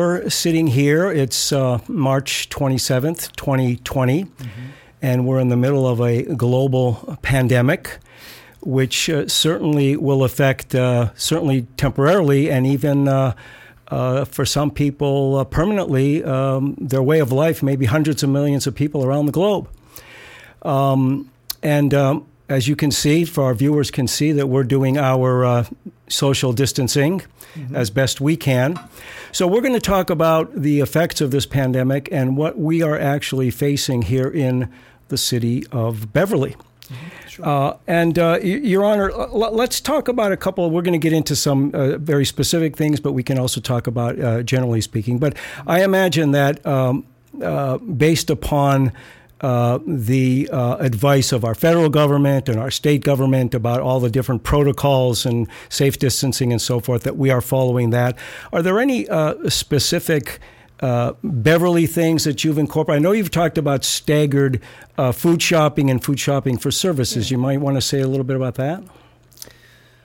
We're sitting here. It's uh, March 27th, 2020, mm-hmm. and we're in the middle of a global pandemic, which uh, certainly will affect, uh, certainly temporarily, and even uh, uh, for some people uh, permanently, um, their way of life, maybe hundreds of millions of people around the globe. Um, and um, as you can see, for our viewers can see that we're doing our uh, social distancing mm-hmm. as best we can. So we're going to talk about the effects of this pandemic and what we are actually facing here in the city of Beverly. Sure. Uh, and uh, Your Honor, let's talk about a couple. We're going to get into some uh, very specific things, but we can also talk about uh, generally speaking. But I imagine that um, uh, based upon uh, the uh, advice of our federal government and our state government about all the different protocols and safe distancing and so forth, that we are following that. Are there any uh, specific uh, Beverly things that you've incorporated? I know you've talked about staggered uh, food shopping and food shopping for services. Yeah. You might want to say a little bit about that.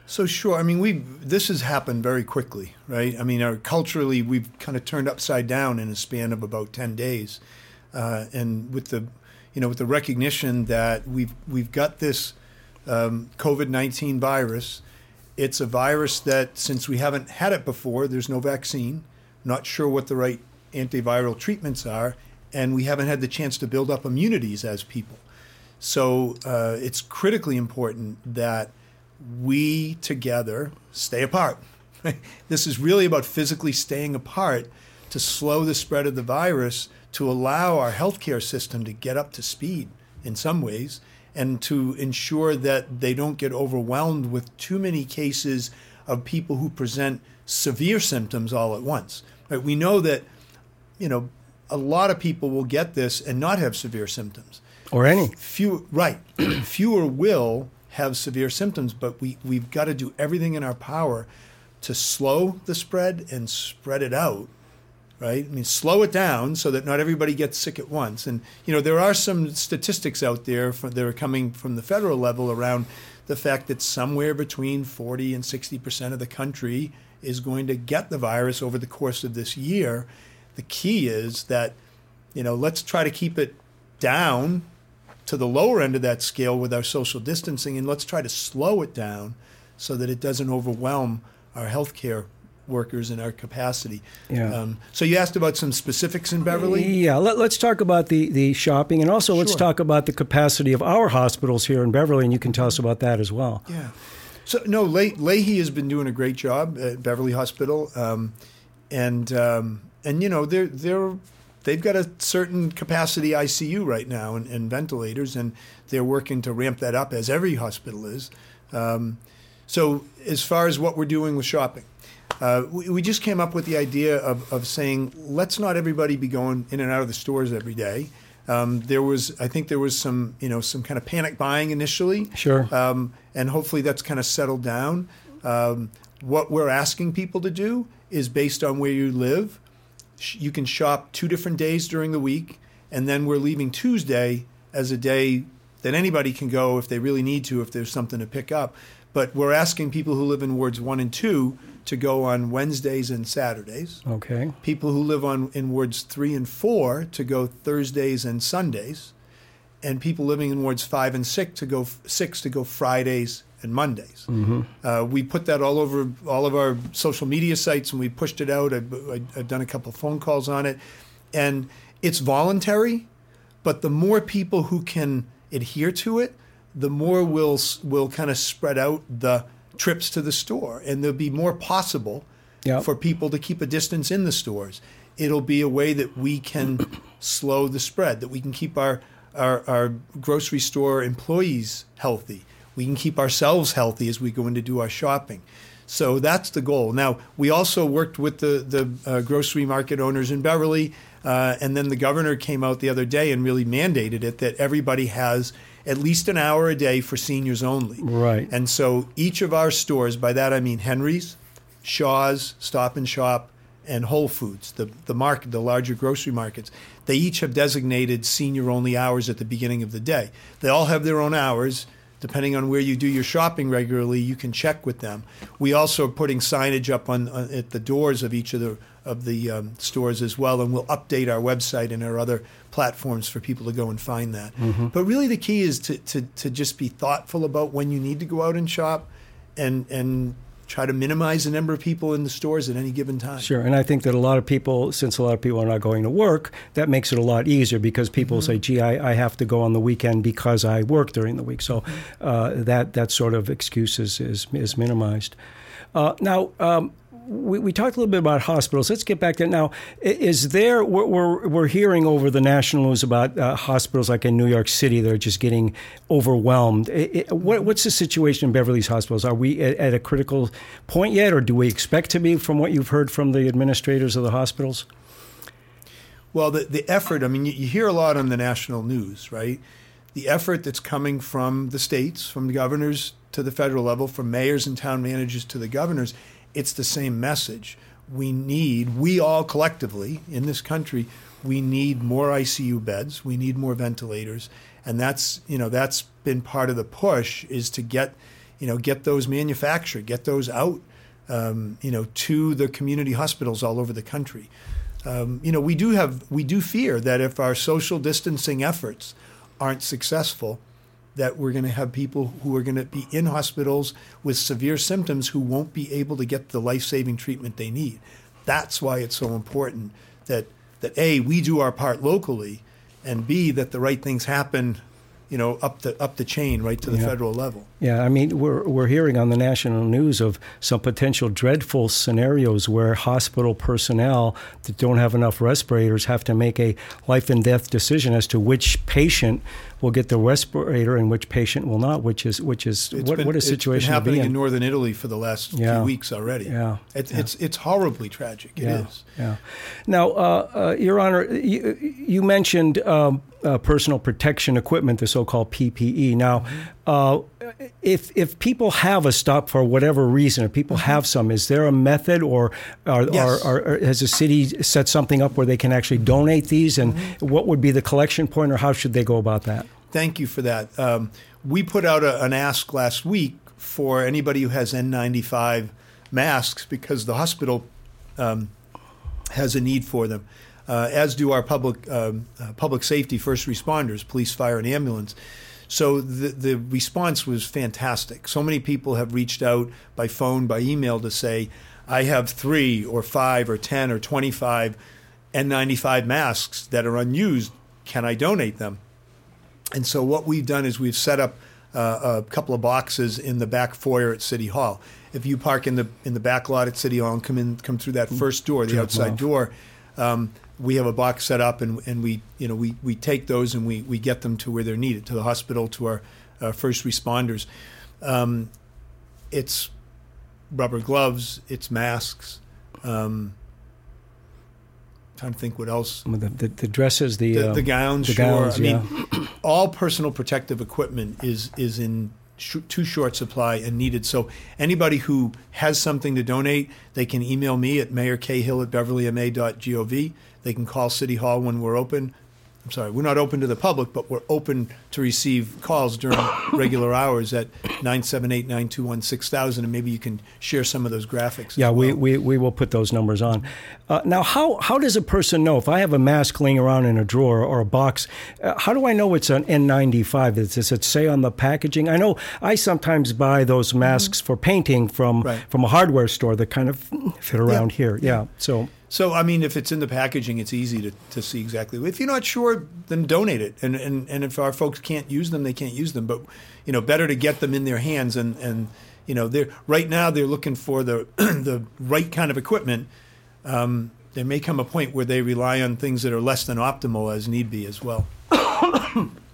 So sure. I mean, we this has happened very quickly, right? I mean, our, culturally, we've kind of turned upside down in a span of about ten days, uh, and with the you know, with the recognition that we've we've got this um, COVID nineteen virus. It's a virus that, since we haven't had it before, there's no vaccine. Not sure what the right antiviral treatments are, and we haven't had the chance to build up immunities as people. So uh, it's critically important that we together stay apart. this is really about physically staying apart to slow the spread of the virus to allow our healthcare system to get up to speed in some ways and to ensure that they don't get overwhelmed with too many cases of people who present severe symptoms all at once. Right? We know that, you know, a lot of people will get this and not have severe symptoms. Or any. Few, right. Fewer will have severe symptoms, but we, we've got to do everything in our power to slow the spread and spread it out right? I mean, slow it down so that not everybody gets sick at once. And you know, there are some statistics out there for, that are coming from the federal level around the fact that somewhere between 40 and 60 percent of the country is going to get the virus over the course of this year. The key is that you know, let's try to keep it down to the lower end of that scale with our social distancing, and let's try to slow it down so that it doesn't overwhelm our healthcare workers in our capacity. Yeah. Um, so you asked about some specifics in Beverly. Yeah. Let, us talk about the the shopping, and also let's talk about the capacity of our hospitals here in Beverly, and you can tell us about that as well. Yeah. So no, Le- Lahey has been doing a great job at Beverly Hospital, um, and um, and you know they're they're they've got a certain capacity ICU right now and, and, ventilators, and they're working to ramp that up as every hospital is. Um, so as far as what we're doing with shopping, uh, we, we, just came up with the idea of, of saying, let's not everybody be going in and out of the stores every day. Um, there was, I think, there was some, you know, some kind of panic buying initially. Sure. Um, and hopefully that's kind of settled down. Um, what we're asking people to do is based on where you live. You can shop two different days during the week, and then we're leaving Tuesday as a day that anybody can go if they really need to, if there's something to pick up. But we're asking people who live in wards one and two to go on Wednesdays and Saturdays. Okay. People who live on in wards three and four to go Thursdays and Sundays, and people living in wards five and six to go six to go Fridays and Mondays. Mm-hmm. Uh, we put that all over all of our social media sites, and we pushed it out. I've, I've done a couple phone calls on it, and it's voluntary. But the more people who can adhere to it, the more we'll will kind of spread out the trips to the store, and there'll be more possible yep. for people to keep a distance in the stores. It'll be a way that we can slow the spread, that we can keep our, our, our grocery store employees healthy. We can keep ourselves healthy as we go in to do our shopping. So that's the goal. Now, we also worked with the, the uh, grocery market owners in Beverly, uh, and then the governor came out the other day and really mandated it that everybody has at least an hour a day for seniors only. Right. And so each of our stores, by that I mean Henry's, Shaw's, Stop and Shop, and Whole Foods, the, the market, the larger grocery markets, they each have designated senior only hours at the beginning of the day. They all have their own hours depending on where you do your shopping regularly, you can check with them. We also are putting signage up on, on at the doors of each of the of the um, stores as well, and we'll update our website and our other platforms for people to go and find that. Mm-hmm. But really, the key is to, to to just be thoughtful about when you need to go out and shop, and and try to minimize the number of people in the stores at any given time. Sure, and I think that a lot of people, since a lot of people are not going to work, that makes it a lot easier because people mm-hmm. say, "Gee, I, I, have to go on the weekend because I work during the week." So uh, that that sort of excuse is is, is minimized. Uh, now. Um, we, we, talked a little bit about hospitals. Let's get back there now. Is there we're, we're hearing over the national news about uh, hospitals like in New York City that are just getting overwhelmed. It, it, what, what's the situation in Beverly's hospitals? Are we at, at, a critical point yet, or do we expect to be from what you've heard from the administrators of the hospitals? Well, the the effort. I mean, you, you hear a lot on the national news, right? The effort that's coming from the states, from the governors to the federal level, from mayors and town managers to the governors it's the same message. We need, we all collectively in this country, we need more ICU beds, we need more ventilators, and that's you know that's been part of the push is to get you know get those manufactured, get those out, um, you know, to the community hospitals all over the country. Um, you know, we do have we do fear that if our social distancing efforts aren't successful, that we're going to have people who are going to be in hospitals with severe symptoms who won't be able to get the life-saving treatment they need. That's why it's so important that that a we do our part locally, and b that the right things happen you know, up the up the chain right to the yeah. federal level. Yeah, I mean, we're we're hearing on the national news of some potential dreadful scenarios where hospital personnel that don't have enough respirators have to make a life and death decision as to which patient will get the respirator and which patient will not. Which is which is what, been, what a situation it's been happening in. in. northern Italy for the last yeah. few weeks already. Yeah, it, yeah. it's it's horribly tragic. It yeah. is. Yeah. Now, uh, uh, Your Honor, you, you mentioned. Um, uh, personal protection equipment, the so-called PPE. Now, uh, if if people have a stock for whatever reason, if people mm-hmm. have some, is there a method, or, are, yes. has the city set something up where they can actually donate these? And mm-hmm. what would be the collection point, or how should they go about that? Thank you for that. Um, we put out a, an ask last week for anybody who has N95 masks because the hospital um, has a need for them uh, as do our public um, uh, public safety first responders, police, fire, and ambulance. So the the response was fantastic. So many people have reached out by phone, by email to say, "I have three or five or ten or twenty five N95 masks that are unused. Can I donate them?" And so what we've done is we've set up uh, a couple of boxes in the back foyer at City Hall. If you park in the in the back lot at City Hall and come in, come through that first door, the outside door, um, we have a box set up and, and we you know we, we take those and we, we get them to where they're needed to the hospital to our uh, first responders. Um, it's rubber gloves it's masks um, trying to think what else the, the, the dresses the the, uh, the gowns the sure gowns, I mean all personal protective equipment is is in sh- too short supply and needed. So anybody who has something to donate, they can email me at mayorcahill at beverlyma.gov. They can call City Hall when we're open. I'm sorry, we're not open to the public, but we're open to receive calls during regular hours at 978 921 6000, and maybe you can share some of those graphics. Yeah, well. we, we, we will put those numbers on. Uh, now, how, how does a person know if I have a mask laying around in a drawer or a box? Uh, how do I know it's an N95? Does it say on the packaging? I know I sometimes buy those masks mm-hmm. for painting from, right. from a hardware store that kind of fit around yeah. here. Yeah, so. So, I mean, if it's in the packaging, it's easy to, to see exactly. If you're not sure, then donate it. And, and, and if our folks can't use them, they can't use them. But, you know, better to get them in their hands. And, and you know, they're, right now they're looking for the, the right kind of equipment. Um, there may come a point where they rely on things that are less than optimal as need be as well.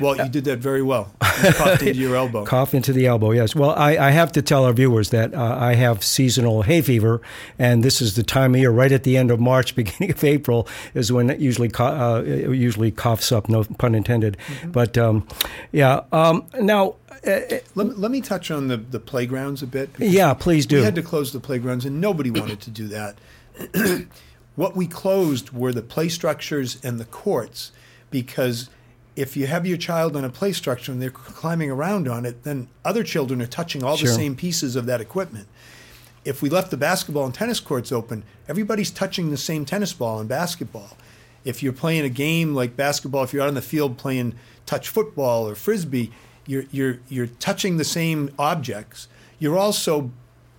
Well, you did that very well. You coughed into your elbow. Cough into the elbow, yes. Well, I, I have to tell our viewers that uh, I have seasonal hay fever, and this is the time of year, right at the end of March, beginning of April, is when it usually uh, it usually coughs up. No pun intended. Mm-hmm. But um, yeah. Um, now. Uh, let, let me touch on the, the playgrounds a bit. Yeah, please do. We had to close the playgrounds, and nobody wanted to do that. what we closed were the play structures and the courts because if you have your child on a play structure and they're climbing around on it, then other children are touching all Sure. the same pieces of that equipment. If we left the basketball and tennis courts open, everybody's touching the same tennis ball and basketball. If you're playing a game like basketball, if you're out on the field playing touch football or frisbee, you're you're you're touching the same objects. You're also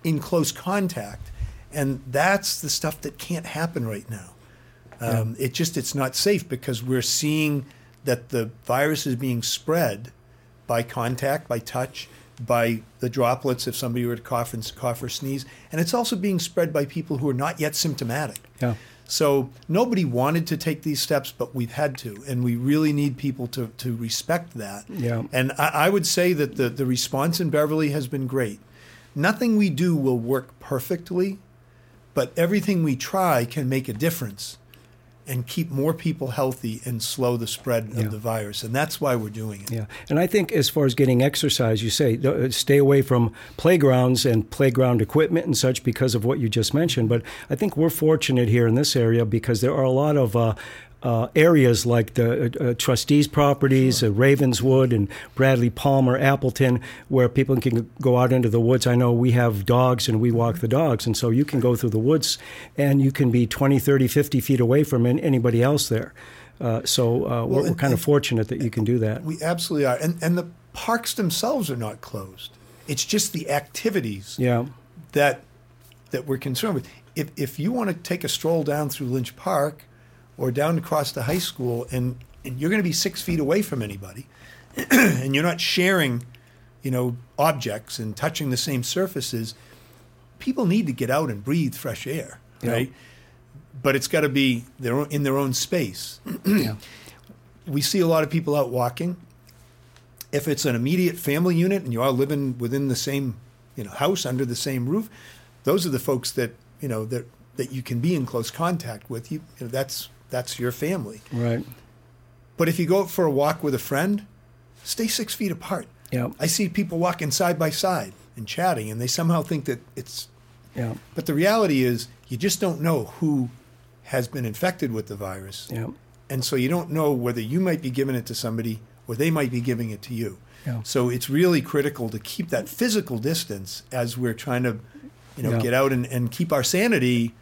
in close contact, and that's the stuff that can't happen right now. Um, It just it's not safe because we're seeing that the virus is being spread by contact, by touch, by the droplets if somebody were to cough and cough or sneeze, and it's also being spread by people who are not yet symptomatic. Yeah. So nobody wanted to take these steps, but we've had to, and we really need people to, to respect that. Yeah. And I, I would say that the, the response in Beverly has been great. Nothing we do will work perfectly, but everything we try can make a difference and keep more people healthy and slow the spread Yeah. of the virus. And that's why we're doing it. Yeah, and I think as far as getting exercise, you say uh, stay away from playgrounds and playground equipment and such because of what you just mentioned. But I think we're fortunate here in this area because there are a lot of uh, uh, areas like the uh, uh, trustees' properties, uh, Ravenswood and Bradley Palmer, Appleton, where people can go out into the woods. I know we have dogs and we walk the dogs, and so you can go through the woods and you can be 20, 30, 50 feet away from anybody else there. Uh, so uh, we're, we're kind of fortunate that you can do that. We absolutely are. And, and the parks themselves are not closed. It's just the activities Yeah. that that we're concerned with. If if you want to take a stroll down through Lynch Park or down across the high school and, and you're going to be six feet away from anybody and you're not sharing, you know, objects and touching the same surfaces, people need to get out and breathe fresh air, Yeah. right? But it's got to be their own, in their own space. yeah. we see a lot of people out walking. If it's an immediate family unit and you are living within the same, you know, house under the same roof, those are the folks that you know that that you can be in close contact with. You, you know, that's that's your family. Right. But if you go out for a walk with a friend, stay six feet apart. Yeah. I see people walking side by side and chatting, and they somehow think that it's. Yeah. But the reality is, you just don't know who has been infected with the virus. Yeah. And so you don't know whether you might be giving it to somebody or they might be giving it to you. Yeah. So it's really critical to keep that physical distance as we're trying to, you know, Yeah. get out and, and keep our sanity.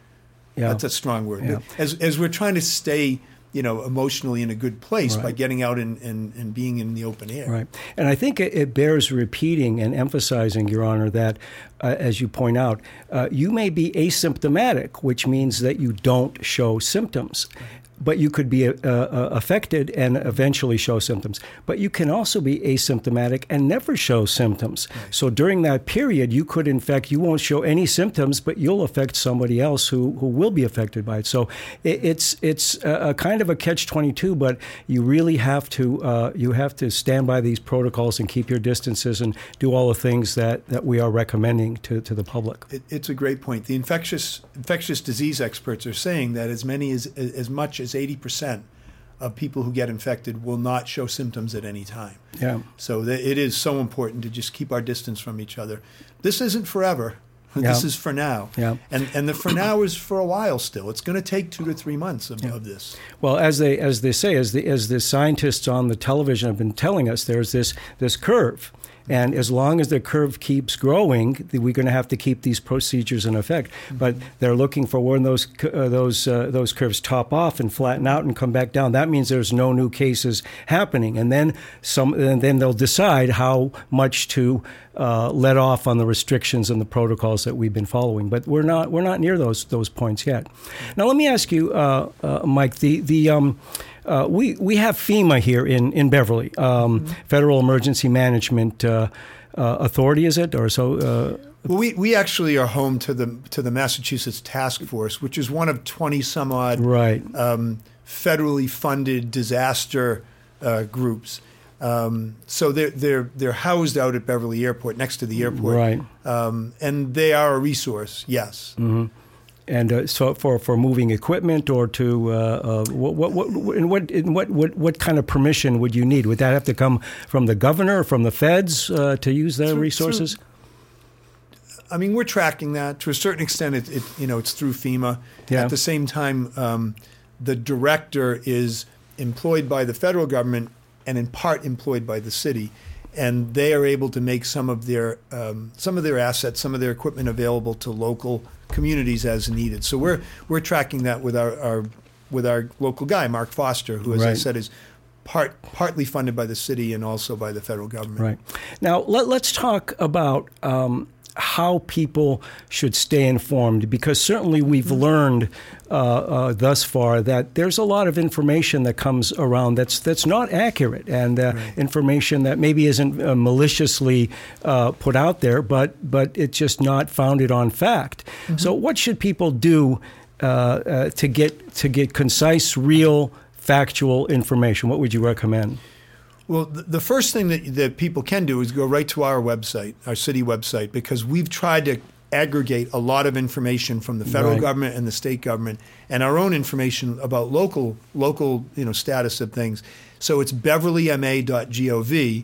Yeah. That's a strong word. Yeah. As, as we're trying to stay, you know, emotionally in a good place by getting out and, and, and being in the open air. Right. And I think it, it bears repeating and emphasizing, Your Honor, that uh, as you point out, uh, you may be asymptomatic, which means that you don't show symptoms. But you could be uh, uh, affected and eventually show symptoms. But you can also be asymptomatic and never show symptoms. So during that period, you could infect, you won't show any symptoms, but you'll affect somebody else who, who will be affected by it. So it, it's, it's a, a kind of a catch 22, but you really have to, uh, you have to stand by these protocols and keep your distances and do all the things that, that we are recommending to, to the public. It, it's a great point. The infectious infectious disease experts are saying that as many as as much as eighty percent of people who get infected will not show symptoms at any time. Yeah. So th- it is so important to just keep our distance from each other. This isn't forever. Yeah. This is for now. Yeah. And and the for now is for a while still. It's going to take two to three months of, Yeah. of this. Well, as they as they say, as the as the scientists on the television have been telling us, there's this this curve, and as long as the curve keeps growing, we're going to have to keep these procedures in effect. But they're looking for when those uh, those uh, those curves top off and flatten out and come back down. That means there's no new cases happening, and then some, and then they'll decide how much to uh, let off on the restrictions and the protocols that we've been following. But we're not we're not near those those points yet. Now, let me ask you, uh, uh, Mike. The the um, uh, we we have FEMA here in in Beverly, um, Federal Emergency Management uh, uh, Authority, is it or so? Uh, Well, we, we actually are home to the to the Massachusetts Task Force, which is one of twenty some odd right. um, federally funded disaster uh, groups. Um, so they're they're they're housed out at Beverly Airport, next to the airport, Right. Um, and they are a resource. Yes, And uh, so for, for moving equipment or to uh, uh, what, what, what, in what, in what, what, what kind of permission would you need? Would that have to come from the governor or from the feds uh, to use their Through- resources? I mean we're tracking that to a certain extent. It, it you know it's through FEMA. Yeah. At the same time, um, the director is employed by the federal government and in part employed by the city. And they are able to make some of their um, some of their assets, some of their equipment available to local communities as needed. So we're we're tracking that with our, our with our local guy, Mark Foster, who, as I said, is part partly funded by the city and also by the federal government. Right. Now, let, let's talk about um, how people should stay informed because certainly we've learned uh, uh, thus far that there's a lot of information that comes around that's that's not accurate and uh, information that maybe isn't uh, maliciously uh, put out there, but but it's just not founded on fact. So, what should people do uh, uh, to get to get concise, real, factual information? What would you recommend? Well, th- the first thing that, that people can do is go right to our website, our city website, because we've tried to aggregate a lot of information from the federal Right. government and the state government, and our own information about local local you know status of things. So it's beverlyma.gov.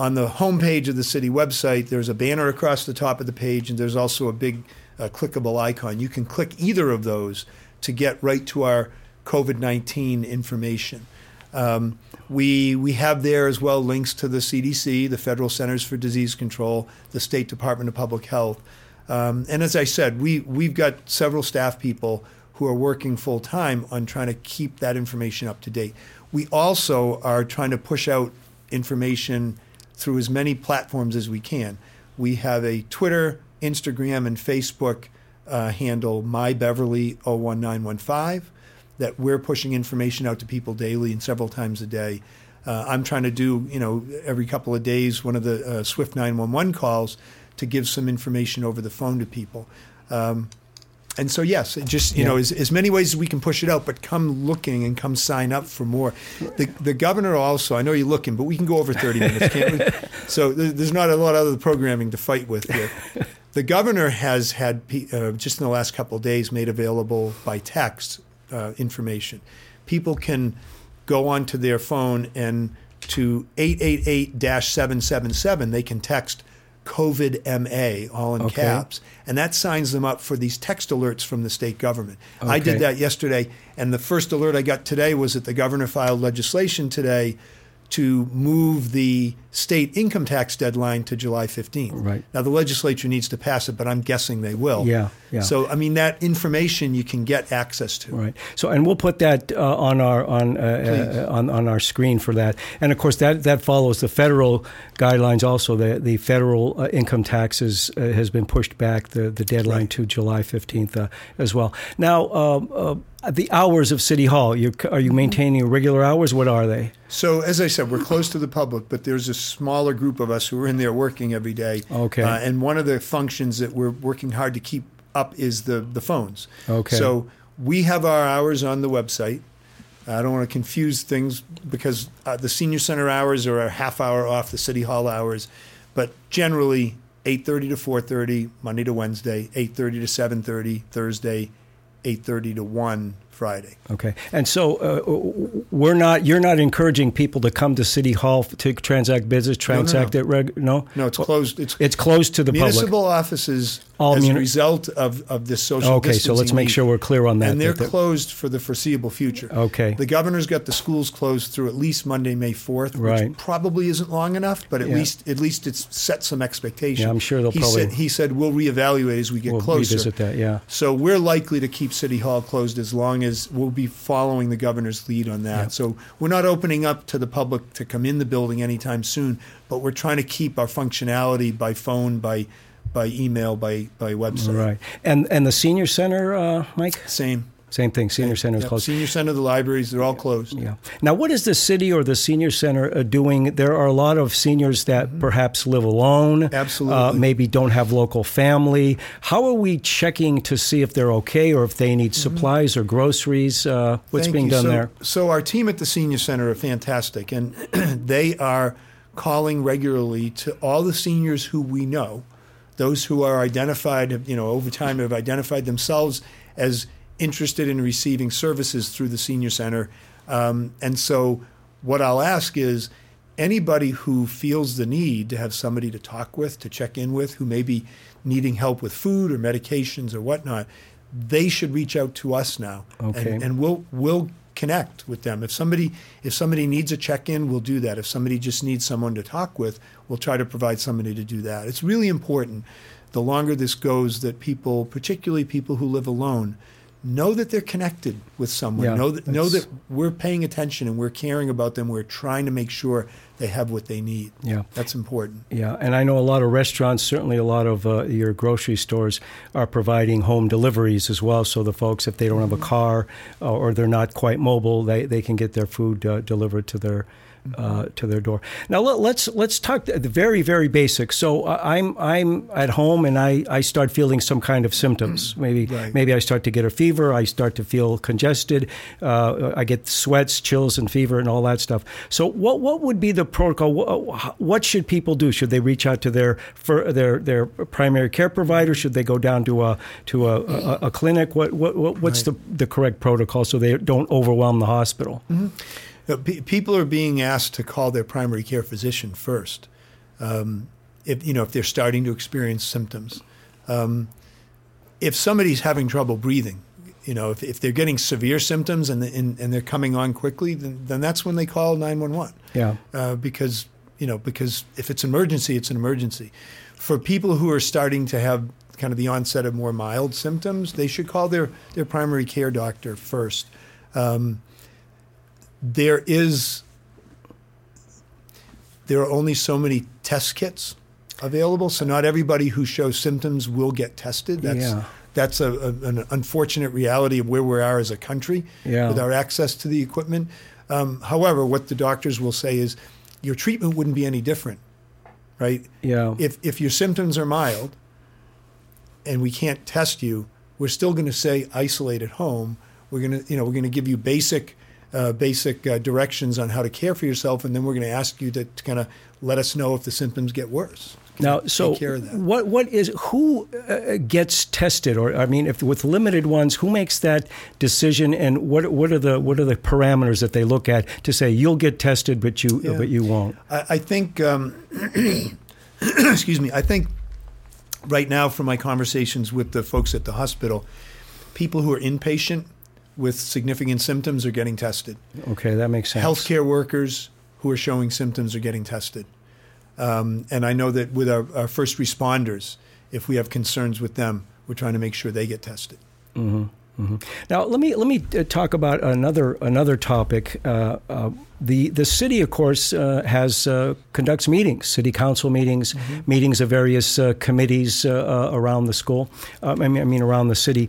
On the homepage of the city website, there's a banner across the top of the page, and there's also a big uh, clickable icon. You can click either of those to get right to our COVID 19 information. Um, we, we have there as well links to the CDC, the Federal Centers for Disease Control, the State Department of Public Health. Um, and as I said, we, we've got several staff people who are working full time on trying to keep that information up to date. We also are trying to push out information through as many platforms as we can. We have a Twitter, Instagram, and Facebook uh, handle, mybeverly01915, that we're pushing information out to people daily and several times a day. Uh, I'm trying to do, you know, every couple of days one of the uh, Swift 911 calls to give some information over the phone to people. Um, and so, yes, it just you Yeah. know, as, as many ways as we can push it out, but come looking and come sign up for more. The the governor also, I know you're looking, but we can go over 30 minutes, can't we? So there's not a lot of other programming to fight with here. The governor has had uh, just in the last couple of days made available by text uh, information. People can go onto their phone and to 888-777 they can text COVID MA all in Okay. caps and that signs them up for these text alerts from the state government. I did that yesterday and the first alert I got today was that the governor filed legislation today to move the state income tax deadline to July 15th. Right. Now the legislature needs to pass it, but I'm guessing they will. Yeah, yeah. So I mean that information you can get access to. Right. So, and we'll put that uh, on our on uh, uh, on on our screen for that. And of course, that that follows the federal guidelines. Also, the the federal uh, income taxes uh, has been pushed back the the deadline Right. to July fifteenth uh, as well. Now, um, uh, the hours of City Hall. You are you maintaining regular hours? What are they? So as I said, we're close to the public, but there's a smaller group of us who are in there working every day. Okay. Uh, and one of the functions that we're working hard to keep up is the the phones. Okay. So we have our hours on the website. I don't want to confuse things because uh, the senior center hours are a half hour off the city hall hours, but generally 8:30 to 4:30 Monday to Wednesday, 8:30 to 7:30 Thursday, 8:30 to 1 Friday. Okay, and so uh, we're not. You're not encouraging people to come to City Hall to transact business, no, no. transact it. Reg- no, No, it's closed. It's It's closed to the public. municipal offices All as muni- a result of, of this social distancing. Okay, so let's make sure we're clear on that. and they're that- that- closed for the foreseeable future. Okay. The governor's got the schools closed through at least Monday, May fourth, Right. which probably isn't long enough, but at Yeah. least at least it's set some expectation. Yeah, I'm sure they'll he probably- Said, he said we'll reevaluate as we get we'll closer. revisit that. Yeah. So we're likely to keep City Hall closed as long as we'll be following the governor's lead on that. Yeah. So we're not opening up to the public to come in the building anytime soon, but we're trying to keep our functionality by phone, by by email, by by website. Right. And and the senior center, uh, Mike. Same. Same thing. Senior center is Yep. closed. Senior center, the libraries, they're all closed. Yeah. Now, what is the city or the senior center uh, doing? There are a lot of seniors that perhaps live alone. Mm-hmm. Absolutely. Uh, maybe don't have local family. How are we checking to see if they're okay or if they need supplies or groceries? Uh, what's Mm-hmm. Thank being you. done so, there? So our team at the senior center are fantastic, and they are calling regularly to all the seniors who we know, those who are identified, you know, over time have identified themselves as interested in receiving services through the senior center. Um, and so, what I'll ask is anybody who feels the need to have somebody to talk with, to check in with, who may be needing help with food or medications or whatnot, they should reach out to us now. Okay. And, and we'll we'll connect with them. If somebody if somebody needs a check-in, we'll do that. If somebody just needs someone to talk with, we'll try to provide somebody to do that. It's really important the longer this goes that people, particularly people who live alone, know that they're connected with someone. Yeah, know that know that we're paying attention and we're caring about them. We're trying to make sure they have what they need. Yeah. That's important. Yeah, and I know a lot of restaurants, certainly a lot of uh, your grocery stores, are providing home deliveries as well. So the folks, if they don't have a car uh, or they're not quite mobile, they, they can get their food uh, delivered to their uh, to their door. Now let, let's let's talk the very very basics. So uh, I'm I'm at home and I, I start feeling some kind of symptoms. Maybe Right. maybe I start to get a fever. I start to feel congested. Uh, I get sweats, chills, and fever, and all that stuff. So what what would be the protocol? What, what should people do? Should they reach out to their for their their primary care provider? Should they go down to a to a, a, a clinic? What what, what what's Right. the the correct protocol so they don't overwhelm the hospital? You know, pe- people are being asked to call their primary care physician first. Um, if you know if they're starting to experience symptoms, um, if somebody's having trouble breathing, you know if, if they're getting severe symptoms and, and and they're coming on quickly, then, then that's when they call nine one one. Yeah. uh, because you know because if it's an emergency, it's an emergency. For people who are starting to have kind of the onset of more mild symptoms, they should call their their primary care doctor first. Um, there is there are only so many test kits available, so not everybody who shows symptoms will get tested. That's Yeah. that's a, a, an unfortunate reality of where we are as a country Yeah. with our access to the equipment. Um, however, what the doctors will say is your treatment wouldn't be any different, right? Yeah. If if your symptoms are mild and we can't test you, we're still going to say isolate at home. We're going to you know we're going to give you basic uh, basic uh, directions on how to care for yourself, and then we're going to ask you to, to kind of let us know if the symptoms get worse. Now, Take so care of that. what what is who uh, gets tested, or I mean, if with limited ones, who makes that decision, and what what are the what are the parameters that they look at to say you'll get tested, but you Yeah. but you won't? I, I think, um, excuse me, I think right now from my conversations with the folks at the hospital, people who are inpatient with significant symptoms are getting tested. Okay, that makes sense. Healthcare workers who are showing symptoms are getting tested. Um, and I know that with our, our first responders, if we have concerns with them, we're trying to make sure they get tested. Now, let me let me uh, talk about another another topic. Uh, uh, the the city, of course, uh, has uh, conducts meetings, city council meetings, meetings of various uh, committees around the school. Um, I mean, I mean around the city,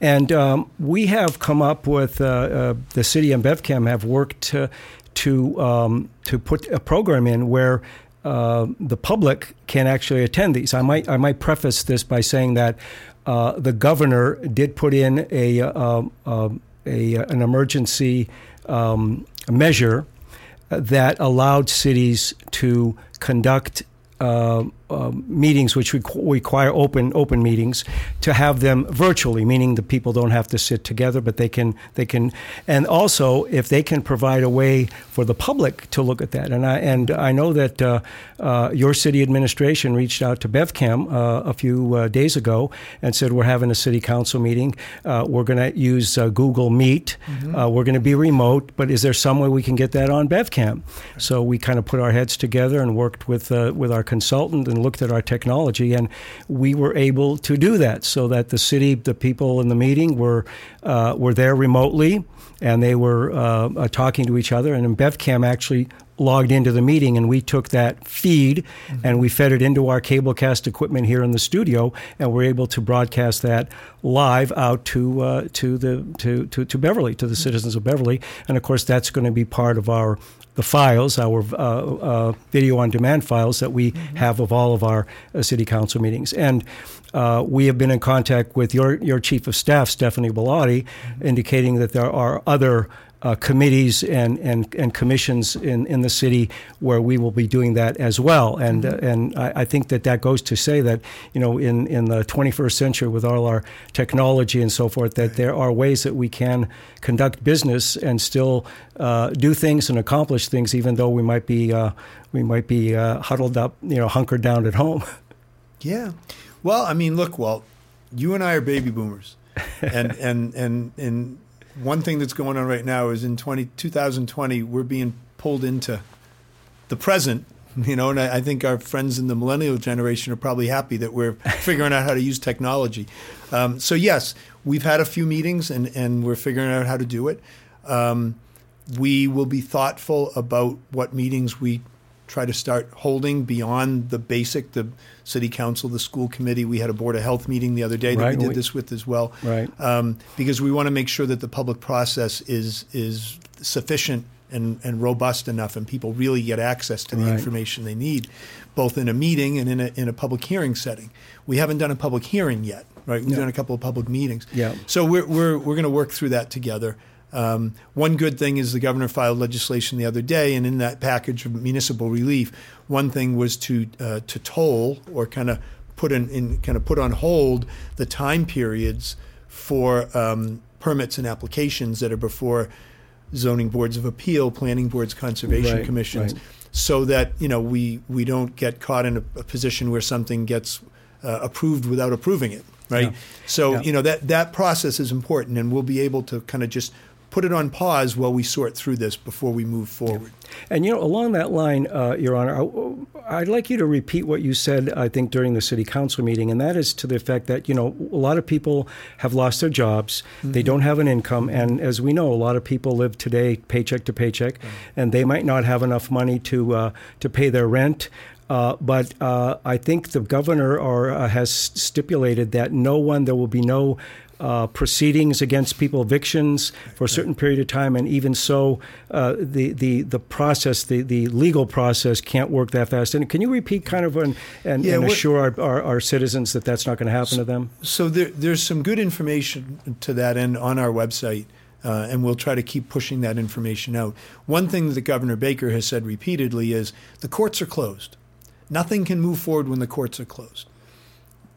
and um, we have come up with uh, uh, the city and BevCam have worked to to um, to put a program in where. Uh, the public can actually attend these. I might I might preface this by saying that uh, the governor did put in a, uh, um, a an emergency um, measure that allowed cities to conduct uh, uh, meetings which requ- require open open meetings to have them virtually, meaning the people don't have to sit together, but they can they can, and also if they can provide a way for the public to look at that. And I and I know that uh, uh, your city administration reached out to BevCam uh, a few uh, days ago and said we're having a city council meeting. Uh, we're going to use uh, Google Meet. Uh, we're going to be remote, but is there some way we can get that on BevCam? So we kind of put our heads together and worked with uh, with our consultant and looked at our technology, and we were able to do that so that the city, the people in the meeting were uh, were there remotely, and they were uh, uh, talking to each other. And in BevCam actually logged into the meeting, and we took that feed and we fed it into our cablecast equipment here in the studio, and we're able to broadcast that live out to uh, to the to, to to Beverly, to the citizens of Beverly, and of course that's going to be part of our the files, our uh, uh, video on demand files that we have of all of our uh, city council meetings. And uh, we have been in contact with your, your chief of staff, Stephanie Bellotti, indicating that there are other uh, committees and, and, and commissions in, in the city where we will be doing that as well. And, uh, and I, I think that that goes to say that, you know, in, in the 21st century with all our technology and so forth, that there are ways that we can conduct business and still uh, do things and accomplish things, even though we might be, uh, we might be uh, huddled up, you know, hunkered down at home. Yeah. Well, I mean, look, Walt, you and I are baby boomers, and and and and one thing that's going on right now is in 20, 2020, we're being pulled into the present you know, and I, I, think our friends in the millennial generation are probably happy that we're figuring out how to use technology. Um, so yes, we've had a few meetings and, and we're figuring out how to do it. Um, we will be thoughtful about what meetings we try to start holding beyond the basic, the city council, the school committee. We had a board of health meeting the other day that right. we did this with as well, right? Um, because we want to make sure that the public process is is sufficient and, and robust enough, and people really get access to the right. information they need, both in a meeting and in a, in a public hearing setting. We haven't done a public hearing yet, right? We've done a couple of public meetings. Yeah. So we're, we're, we're going to work through that together. Um, one good thing is the governor filed legislation the other day, and in that package of municipal relief, one thing was to uh, to toll or kind of put in, in, kind of put on hold the time periods for um, permits and applications that are before zoning boards of appeal, planning boards, conservation right, commissions, right. so that you know we we don't get caught in a, a position where something gets uh, approved without approving it, right? Yeah. So yeah. you know that that process is important, and we'll be able to kind of just put it on pause while we sort through this before we move forward. And you know, along that line, uh, Your Honor, I, would like you to repeat what you said. I think during the city council meeting, and that is to the effect that you know a lot of people have lost their jobs, mm-hmm. they don't have an income, and as we know, a lot of people live today paycheck to paycheck, and they might not have enough money to uh, to pay their rent. Uh, but uh, I think the governor or, uh, has stipulated that no one, there will be no uh, proceedings against people, evictions for a certain period of time, and even so, uh, the the the process, the, the legal process, can't work that fast. And can you repeat kind of an, and, yeah, and assure our, our, our, citizens that that's not going to happen so, to them? So there, there's some good information to that end on our website. Uh, and we'll try to keep pushing that information out. One thing that Governor Baker has said repeatedly is the courts are closed. Nothing can move forward when the courts are closed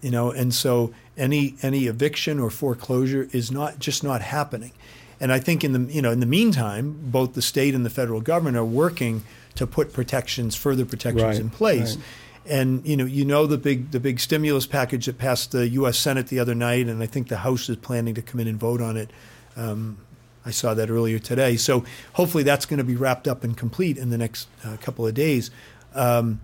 you know, and so any any eviction or foreclosure is not just not happening. And I think in the you know in the meantime, both the state and the federal government are working to put protections, further protections right, in place. Right. And you know, you know the big the big stimulus package that passed the U.S. Senate the other night, and I think the House is planning to come in and vote on it. Um, I saw that earlier today. So hopefully that's going to be wrapped up and complete in the next uh, couple of days. Um,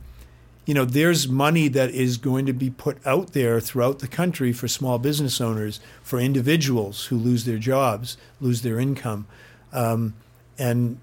you know, there's money that is going to be put out there throughout the country for small business owners, for individuals who lose their jobs, lose their income, um, and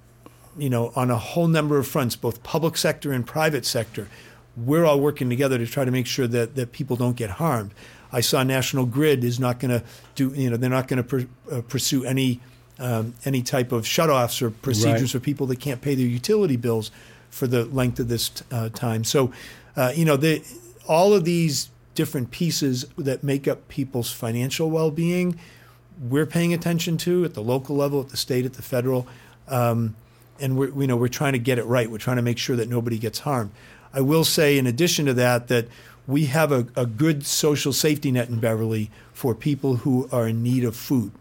you know, on a whole number of fronts, both public sector and private sector, we're all working together to try to make sure that that people don't get harmed. I saw National Grid is not going to do, you know, they're not going to pr- uh, pursue any um, any type of shutoffs or procedures right. for people that can't pay their utility bills for the length of this uh, time. So, uh, you know, the, all of these different pieces that make up people's financial well-being, we're paying attention to at the local level, at the state, at the federal, um, and we're you know we're trying to get it right. We're trying to make sure that nobody gets harmed. I will say, in addition to that, that we have a, a good social safety net in Beverly for people who are in need of food,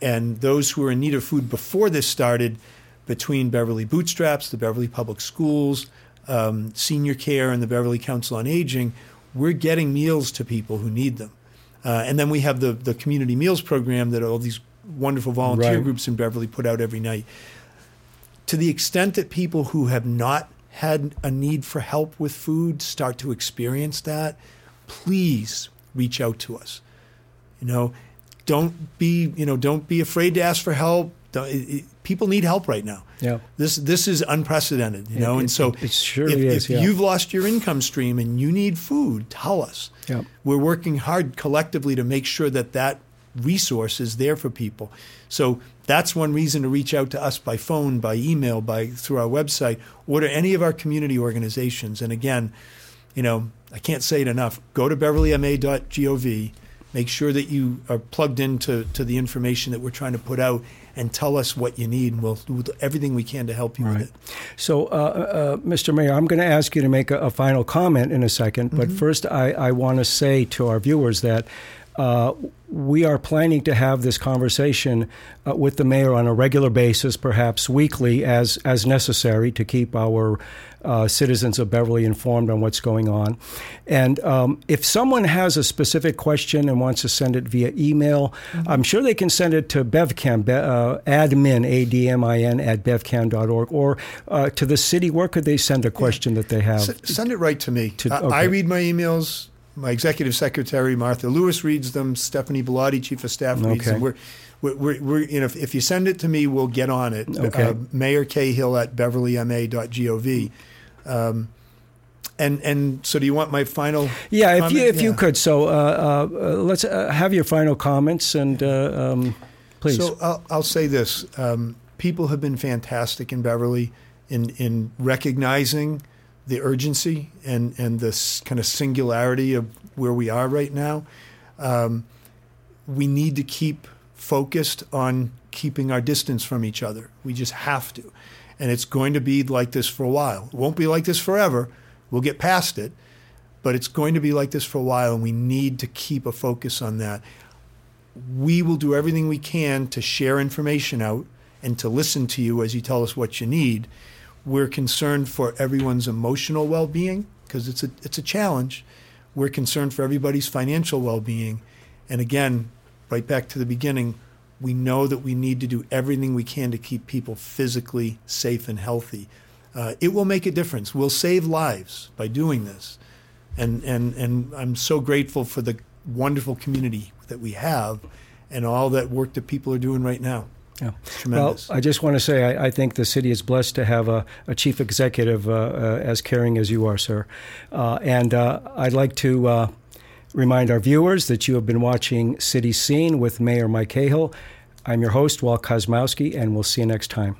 and those who were in need of food before this started between Beverly Bootstraps, the Beverly Public Schools, um, Senior Care, and the Beverly Council on Aging, we're getting meals to people who need them. Uh, and then we have the, the community meals program that all these wonderful volunteer right. groups in Beverly put out every night. To the extent that people who have not had a need for help with food start to experience that, please reach out to us. You know, don't be you know don't be afraid to ask for help. It, people need help right now. Yeah. This this is unprecedented, you know. It, and so sure if, is, if yeah. you've lost your income stream and you need food, tell us. Yeah. We're working hard collectively to make sure that that resource is there for people. So that's one reason to reach out to us by phone, by email, by through our website, or to any of our community organizations. And again, you know, I can't say it enough. Go to beverlyma.gov make sure that you are plugged into to the information that we're trying to put out and tell us what you need, and we'll do everything we can to help you right. with it. So, uh, uh, Mr. Mayor, I'm going to ask you to make a, a final comment in a 2nd but mm-hmm. first, I, I want to say to our viewers that uh, we are planning to have this conversation uh, with the mayor on a regular basis, perhaps weekly, as as necessary to keep our uh, citizens of Beverly informed on what's going on. And um, if someone has a specific question and wants to send it via email, mm-hmm. I'm sure they can send it to BevCam, be, uh, admin, A-D-M-I-N, at bevcam.org, or uh, to the city. Where could they send a question that they have? S- send it right to me. To, okay. I read my emails. My executive secretary, Martha Lewis, reads them. Stephanie Bellotti, chief of staff, reads okay. them. We're, we're, we're, you know, if, if, you send it to me, we'll get on it. Okay. Uh, Mayor Cahill at beverlyma.gov. Um, and and so, do you want my final? Yeah, comment? if you if yeah. you could. So uh, uh, let's uh, have your final comments and uh, um, please. So I'll, I'll say this: um, people have been fantastic in Beverly in in recognizing the urgency and and this kind of singularity of where we are right now. Um, we need to keep focused on keeping our distance from each other. We just have to and it's going to be like this for a while. It won't be like this forever. We'll get past it, but it's going to be like this for a while, and we need to keep a focus on that. We will do everything we can to share information out and to listen to you as you tell us what you need. We're concerned for everyone's emotional well-being because it's a it's a challenge. We're concerned for everybody's financial well-being, and again, right back to the beginning, we know that we need to do everything we can to keep people physically safe and healthy. Uh, it will make a difference. We'll save lives by doing this. And, and, and I'm so grateful for the wonderful community that we have and all that work that people are doing right now. Yeah. Tremendous. Well, I just want to say I, I, think the city is blessed to have a, a chief executive uh, uh, as caring as you are, sir. Uh, and uh, I'd like to uh, remind our viewers that you have been watching City Scene with Mayor Mike Cahill. I'm your host, Walt Kosmowski, and we'll see you next time.